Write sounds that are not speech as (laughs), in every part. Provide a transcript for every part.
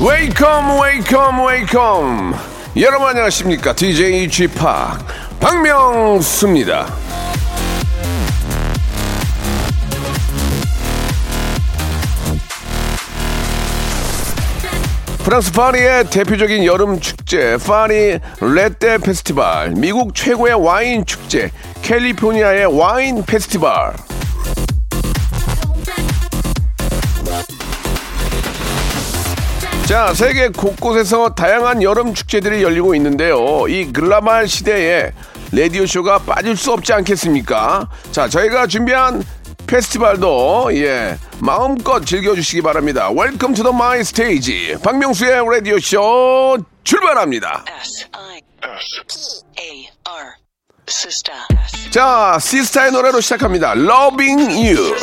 Welcome, welcome, welcome. 여러분 안녕하십니까? DJ Chip 박명수입니다. 프랑스 파리의 대표적인 여름 축제 파리 레떼 페스티벌 미국 최고의 와인 축제 캘리포니아의 와인 페스티벌 자 세계 곳곳에서 다양한 여름 축제들이 열리고 있는데요 이 글로벌 시대에 라디오 쇼가 빠질 수 없지 않겠습니까 자 저희가 준비한 페스티벌도 예 마음껏 즐겨주시기 바랍니다. Welcome to the my stage 박명수의 라디오 쇼 출발합니다. S I S T A R Sistar. 자 시스타의 노래로 시작합니다. Loving You.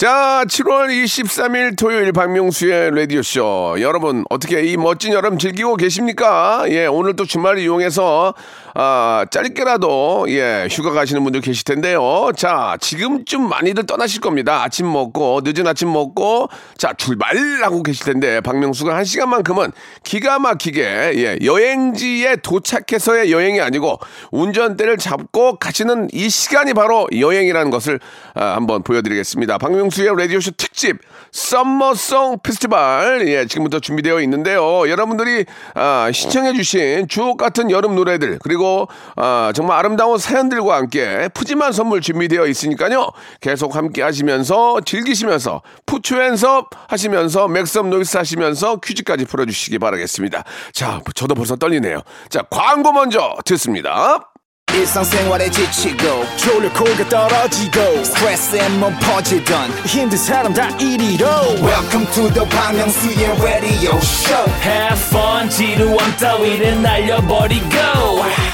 자, 7월 23일 토요일 박명수의 라디오쇼. 여러분, 어떻게 이 멋진 여름 즐기고 계십니까? 예, 오늘 또 주말을 이용해서, 아, 짧게라도, 예, 휴가 가시는 분들 계실 텐데요. 자, 지금쯤 많이들 떠나실 겁니다. 아침 먹고, 늦은 아침 먹고, 자, 출발하고 계실 텐데, 박명수가 한 시간만큼은 기가 막히게, 예, 여행지에 도착해서의 여행이 아니고, 운전대를 잡고 가시는 이 시간이 바로 여행이라는 것을 아, 한번 보여드리겠습니다. 박명수 박명수의 라디오쇼 특집 summer song 페스티벌 예, 지금부터 준비되어 있는데요. 여러분들이 아, 신청해주신 주옥 같은 여름 노래들 그리고 아, 정말 아름다운 사연들과 함께 푸짐한 선물 준비되어 있으니까요. 계속 함께 하시면서 즐기시면서 put your hands up 하시면서 make some noise 하시면서 퀴즈까지 풀어주시기 바라겠습니다. 자, 저도 벌써 떨리네요. 자, 광고 먼저 듣습니다. 일상생활에 지치고, 졸려 코가 떨어지고, 스트레스에 몸 퍼지던, 힘든 사람 다 이리로. welcome to the Bang Myung-soo's radio show. Have fun 지루함 따위를 날려버리고.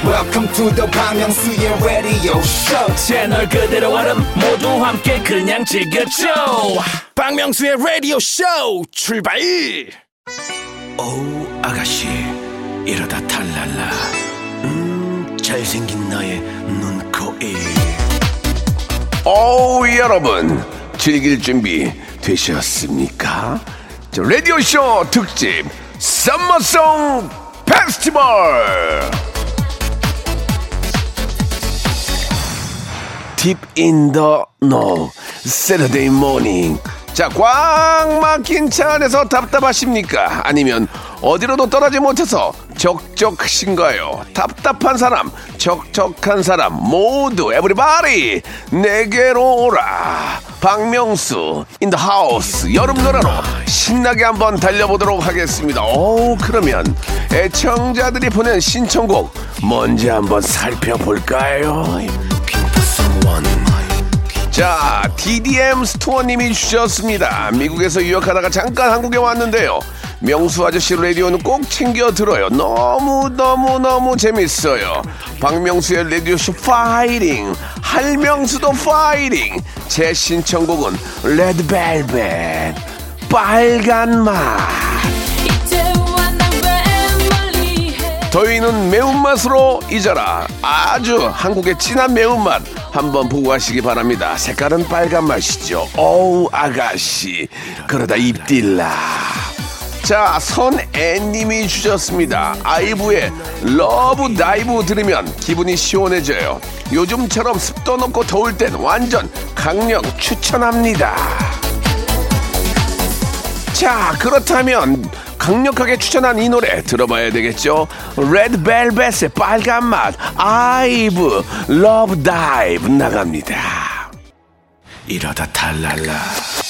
Welcome to the Bang Myung-soo's radio show. 채널 그대로 얼음 모두 함께 그냥 즐겨줘. 박명수의 라디오 쇼 출발! 어우 아가씨 이러다 탈랄라. 음 잘생긴 나의 눈 코입 어우 여러분 즐길 준비 되셨습니까? 자, 라디오쇼 특집 썸머송 페스티벌 in the know Saturday morning 자, 꽉 막힌 차 안에서 답답하십니까? 아니면 어디로도 떠나지 못해서 적적하신가요? 답답한 사람, 적적한 사람 모두 에브리바디 내게로 오라. 박명수 the house 여름 노래로 신나게 한번 달려보도록 하겠습니다. 오, 그러면 애청자들이 보낸 신청곡 뭔지 한번 살펴볼까요? 자, DDM 스토어님이 주셨습니다. 미국에서 유학하다가 잠깐 한국에 왔는데요. 명수 아저씨 라디오는 꼭 챙겨 들어요. 너무 너무 너무 재밌어요. 박명수의 라디오쇼 파이팅. 할명수도 파이팅. 제 신청곡은 레드벨벳. 빨간 맛. 더위는 매운맛으로 잊어라. 아주 한국의 진한 매운맛 한번 보고 가시기 바랍니다. 색깔은 빨간 맛이죠. 어우 아가씨 그러다 입딜라. 자, 선애님이 주셨습니다. 아이브의 Love Dive 들으면 기분이 시원해져요. 요즘처럼 습도 높고 더울 땐 완전 강력 추천합니다. 자, 그렇다면 강력하게 추천한 이 노래 들어봐야 되겠죠? 레드벨벳의 빨간 맛, 아이브, Love Dive 나갑니다. 이러다 탈랄라.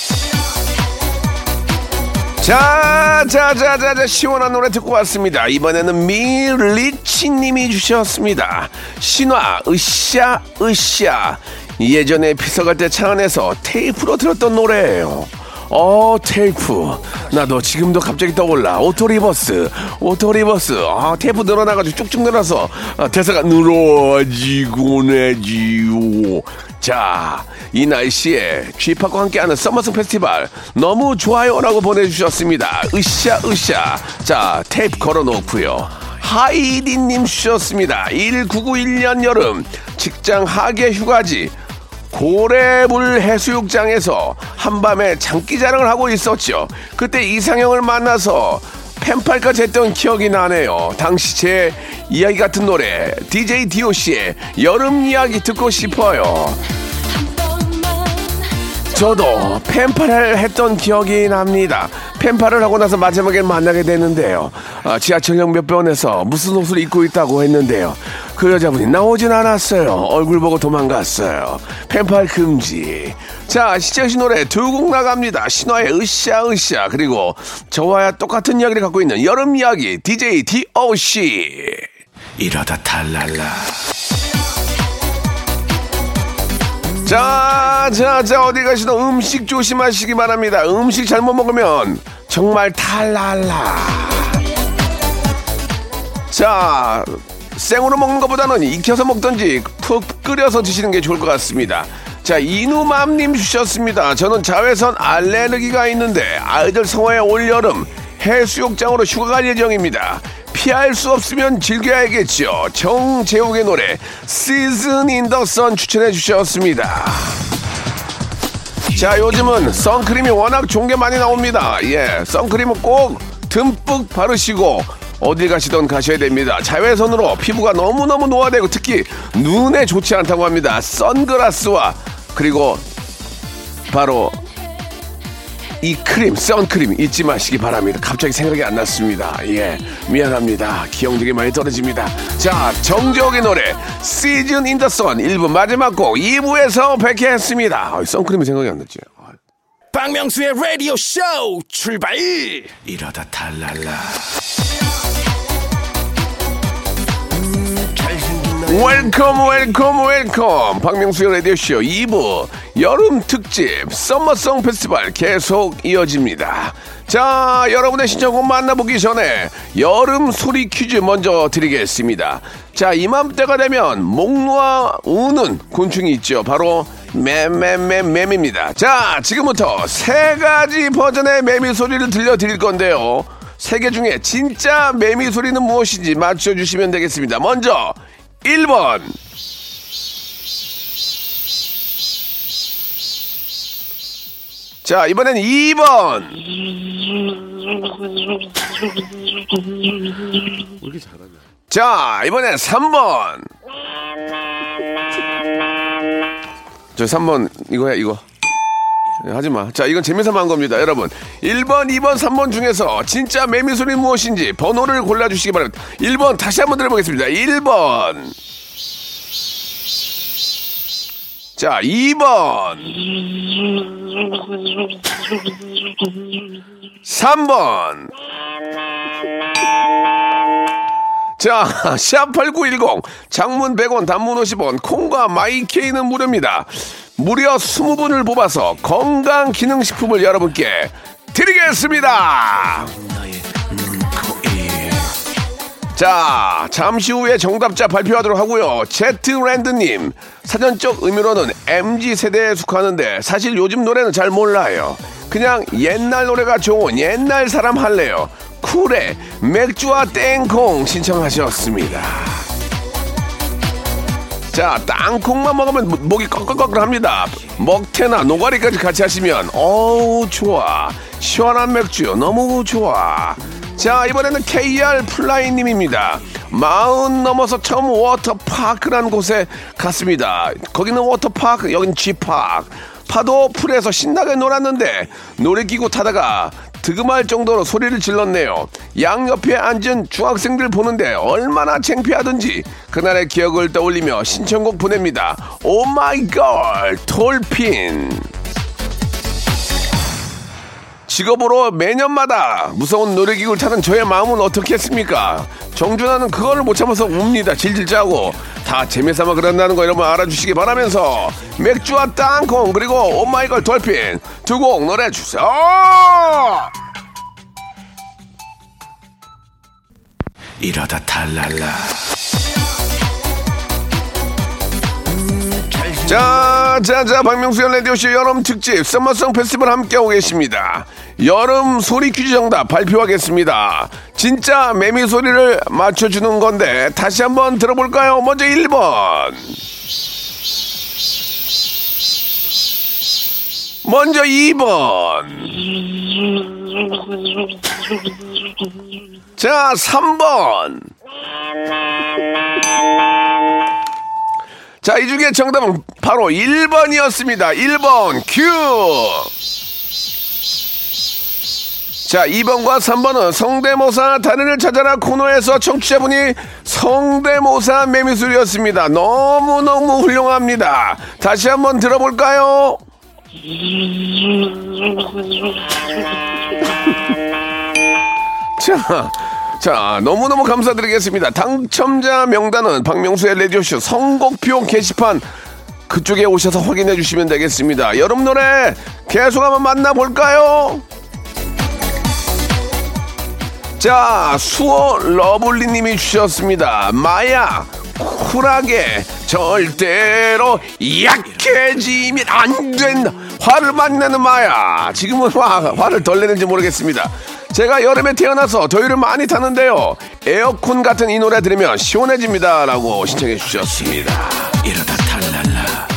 자, 자, 자, 자, 자, 시원한 노래 듣고 왔습니다. 이번에는 미리치님이 주셨습니다. 신화, 으쌰, 으쌰. 예전에 피서 갈 때 차 안에서 테이프로 들었던 노래예요. 어 테이프 나도 지금도 갑자기 떠올라 auto reverse auto reverse 아 테이프 늘어나가지고 쭉쭉 늘어서 아, 대사가 늘어지고 내지요 자 이 날씨에 쥐팍과 함께하는 썸머송 페스티벌 너무 좋아요라고 보내주셨습니다. 으쌰 으쌰. 자 테이프 걸어놓고요. 하이디님 주셨습니다. 1991년 여름 직장 하계 휴가지 고래물 해수욕장에서 한밤에 장기자랑을 하고 있었죠. 그때 이상형을 만나서 펜팔까지 했던 기억이 나네요. 당시 제 이야기 같은 노래 DJ DOC의 여름 이야기 듣고 싶어요. 저도 펜팔을 했던 기억이 납니다. 펜팔을 하고 나서 마지막에 만나게 됐는데요. 아, 지하철역 몇 번에서 무슨 옷을 입고 있다고 했는데요. 그 여자분이 나오진 않았어요. 얼굴 보고 도망갔어요. 펜팔 금지. 자, 시청신 노래 두 곡 나갑니다. 신화의 으쌰 으쌰 그리고 저와야 똑같은 이야기를 갖고 있는 여름 이야기 DJ DOC. 이러다 탈랄라 자, 자, 자, 어디 가시든 음식 조심하시기 바랍니다. 음식 잘못 먹으면 정말 탈랄라. 자, 생으로 먹는 것보다는 익혀서 먹던지 푹 끓여서 드시는 게 좋을 것 같습니다. 자, 이누맘님 주셨습니다. 저는 자외선 알레르기가 있는데 아이들 성화의 올여름 해수욕장으로 휴가 갈 예정입니다. 피할 수 없으면 즐겨야겠죠. 정재욱의 노래 Season in the Sun 추천해 주셨습니다. 자, 요즘은 선크림이 워낙 좋은 게 많이 나옵니다. 예, 선크림은 꼭 듬뿍 바르시고 어디 가시던 가셔야 됩니다. 자외선으로 피부가 너무너무 노화되고 특히 눈에 좋지 않다고 합니다. 선글라스와 그리고 바로 이 크림, 선크림 잊지 마시기 바랍니다. 갑자기 생각이 안 났습니다. 예, 미안합니다. 기억력이 많이 떨어집니다. 자, 정재욱의 노래 Season in the Sun 1부 마지막 곡 2부에서 뵙겠습니다. 아, 선크림이 생각이 안 났지. 아, 박명수의 라디오 쇼 출발 이러다 탈랄라 welcome welcome welcome 박명수의 라디오쇼 2부 여름 특집 썸머송 페스티벌 계속 이어집니다. 자 여러분의 신청곡 만나보기 전에 여름 소리 퀴즈 먼저 드리겠습니다. 자 이맘때가 되면 목 놓아 우는 곤충이 있죠. 바로 매매매매입니다. 자 지금부터 세 가지 버전의 매미 소리를 들려드릴 건데요. 세 개 중에 진짜 매미 소리는 무엇인지 맞춰주시면 되겠습니다. 먼저 1번. 자, 이번엔 2번. 자, 이번엔 3번. 저 3번, 이거 해, 이거. 하지 마. 자, 이건 재미삼아 한 겁니다, 여러분. 1번, 2번, 3번 중에서 진짜 매미 소리 무엇인지 번호를 골라 주시기 바랍니다. 1번, 다시 한번 들어보겠습니다. 1번. 자, 2번. 3번. 자, (laughs) 샵8910 장문 100원 단문 50원 콩과 마이케이는 무료입니다. 무려 20분을 뽑아서 건강 기능식품을 여러분께 드리겠습니다. 자, 잠시 후에 정답자 발표하도록 하고요. 제트랜드님, 사전적 의미로는 MZ 세대에 속하는데 사실 요즘 노래는 잘 몰라요. 그냥 옛날 노래가 좋은 옛날 사람 할래요. 쿨의 맥주와 땅콩 신청하셨습니다. 자, 땅콩만 먹으면 목이 꺽꺽꺽합니다. 먹태나 노가리까지 같이 하시면 어우 좋아. 시원한 맥주 너무 좋아. 자, 이번에는 KR 플라이님입니다. 마흔 넘어서 처음 워터파크라는 곳에 갔습니다. 거기는 워터파크, 여긴 G파크. 파도 풀에서 신나게 놀았는데 놀이기구 타다가 득음할 정도로 소리를 질렀네요. 양옆에 앉은 중학생들 보는데 얼마나 창피하던지 그날의 기억을 떠올리며 신청곡 보냅니다. 오 마이 걸 Dolphin. 직업으로 매년마다 무서운 놀이기구를 타는 저의 마음은 어떻겠습니까? 정준하는 그거를 못 참아서 웁니다. 질질 짜고. 다 재미삼아 그런다는 거 여러분 알아주시기 바라면서 맥주와 땅콩 그리고 오마이걸 돌핀 두 곡 노래 주세요. 이러다 탈랄라 자, 자, 자, 박명수의 라디오쇼 여름 특집 썸머송 페스티벌 함께하고 계십니다. 여름 소리 퀴즈 정답 발표하겠습니다. 진짜 매미 소리를 맞춰주는 건데 다시 한번 들어볼까요? 먼저 1번. 먼저 2번. 자, 3번. 자, 이 중에 정답은 바로 1번이었습니다. 1번, 큐! 자, 2번과 3번은 성대모사 단연을 찾아라 코너에서 청취자분이 성대모사 매미술이었습니다. 너무너무 훌륭합니다. 다시 한번 들어볼까요? (laughs) 자, 자, 너무너무 감사드리겠습니다. 당첨자 명단은 박명수의 라디오쇼 선곡표 게시판 그쪽에 오셔서 확인해 주시면 되겠습니다. 여름 노래 계속 한번 만나볼까요? 자, 수호 러블리님이 주셨습니다. 마야, 쿨하게, 절대로 약해지면 안 된다. 화를 많이 내는 마야. 지금은 화, 화를 덜 내는지 모르겠습니다. 제가 여름에 태어나서 더위를 많이 타는데요. 에어컨 같은 이 노래 들으면 시원해집니다. 라고 신청해 주셨습니다. 이러다 탈랄라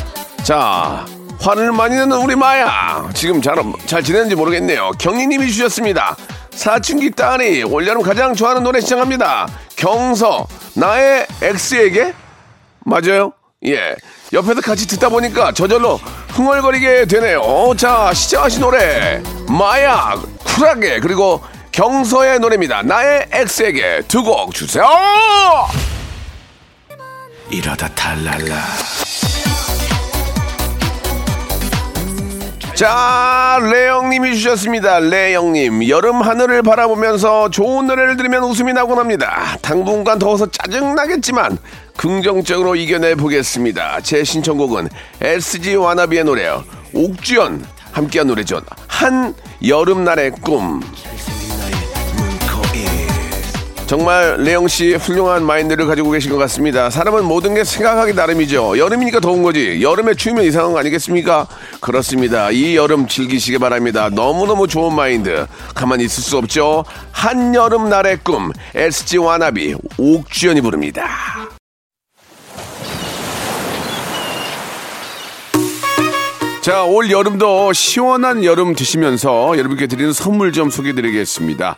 자, 화를 많이 내는 우리 마야. 지금 잘, 잘 지내는지 모르겠네요. 경희님이 주셨습니다. 사춘기 딸이 올여름 가장 좋아하는 노래 시청합니다. 경서, 나의 엑스에게? 맞아요? 예. 옆에서 같이 듣다 보니까 저절로 흥얼거리게 되네요. 자, 시청하신 노래. 마야, 쿨하게. 그리고 경서의 노래입니다. 나의 엑스에게 두 곡 주세요! 이러다 탈랄라 자, 레영님이 주셨습니다. 레영님, 여름 하늘을 바라보면서 좋은 노래를 들으면 웃음이 나곤 합니다. 당분간 더워서 짜증나겠지만 긍정적으로 이겨내 보겠습니다. 제 신청곡은 SG 와나비의 노래요. 옥주연 함께한 노래죠. 한 여름날의 꿈. 정말 레영 씨 훌륭한 마인드를 가지고 계신 것 같습니다. 사람은 모든 게 생각하기 나름이죠. 여름이니까 더운 거지. 여름에 추우면 이상한 거 아니겠습니까? 그렇습니다. 이 여름 즐기시기 바랍니다. 너무너무 좋은 마인드. 가만히 있을 수 없죠. 한여름 날의 꿈. SG 와나비 옥주연이 부릅니다. 자, 올 여름도 시원한 여름 드시면서 여러분께 드리는 선물 좀 소개해 드리겠습니다.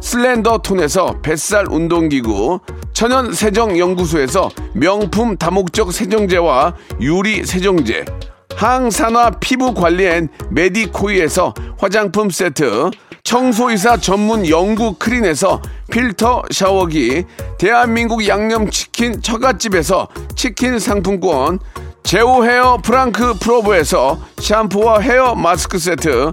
슬렌더 톤에서 뱃살 운동기구, 천연 세정 연구소에서 명품 다목적 세정제와 유리 세정제, 항산화 피부 관리엔 메디코이에서 화장품 세트, 청소이사 전문 영구 크린에서 필터 샤워기, 대한민국 양념치킨 처갓집에서 치킨 상품권, 제오 헤어 프랑크 프로브에서 샴푸와 헤어 마스크 세트,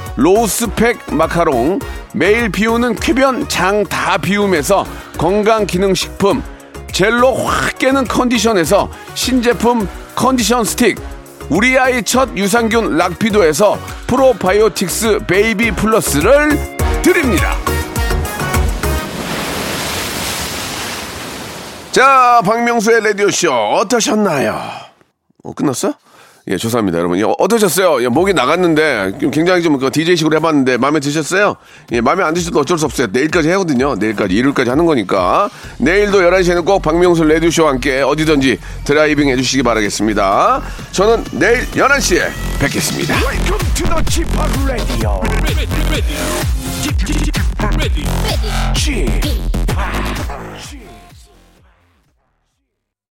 로스팩 마카롱, 매일 비우는 쾌변 장 다 비움에서 건강기능식품, 젤로 확 깨는 컨디션에서 신제품 컨디션 스틱, 우리 아이 첫 유산균 락피도에서 프로바이오틱스 베이비 플러스를 드립니다. 자, 박명수의 라디오쇼 어떠셨나요? 어, 끝났어? 예, 죄송합니다, 여러분. 예, 어떠셨어요? 예, 목이 나갔는데, 좀 굉장히 좀그 DJ식으로 해봤는데, 마음에 드셨어요? 예, 마음에 안 드셔도 어쩔 수 없어요. 내일까지 하거든요. 내일까지, 일요일까지 하는 거니까. 내일도 11시에는 꼭 박명수 라디오쇼와 함께 어디든지 driving 해주시기 바라겠습니다. 저는 내일 11시에 뵙겠습니다.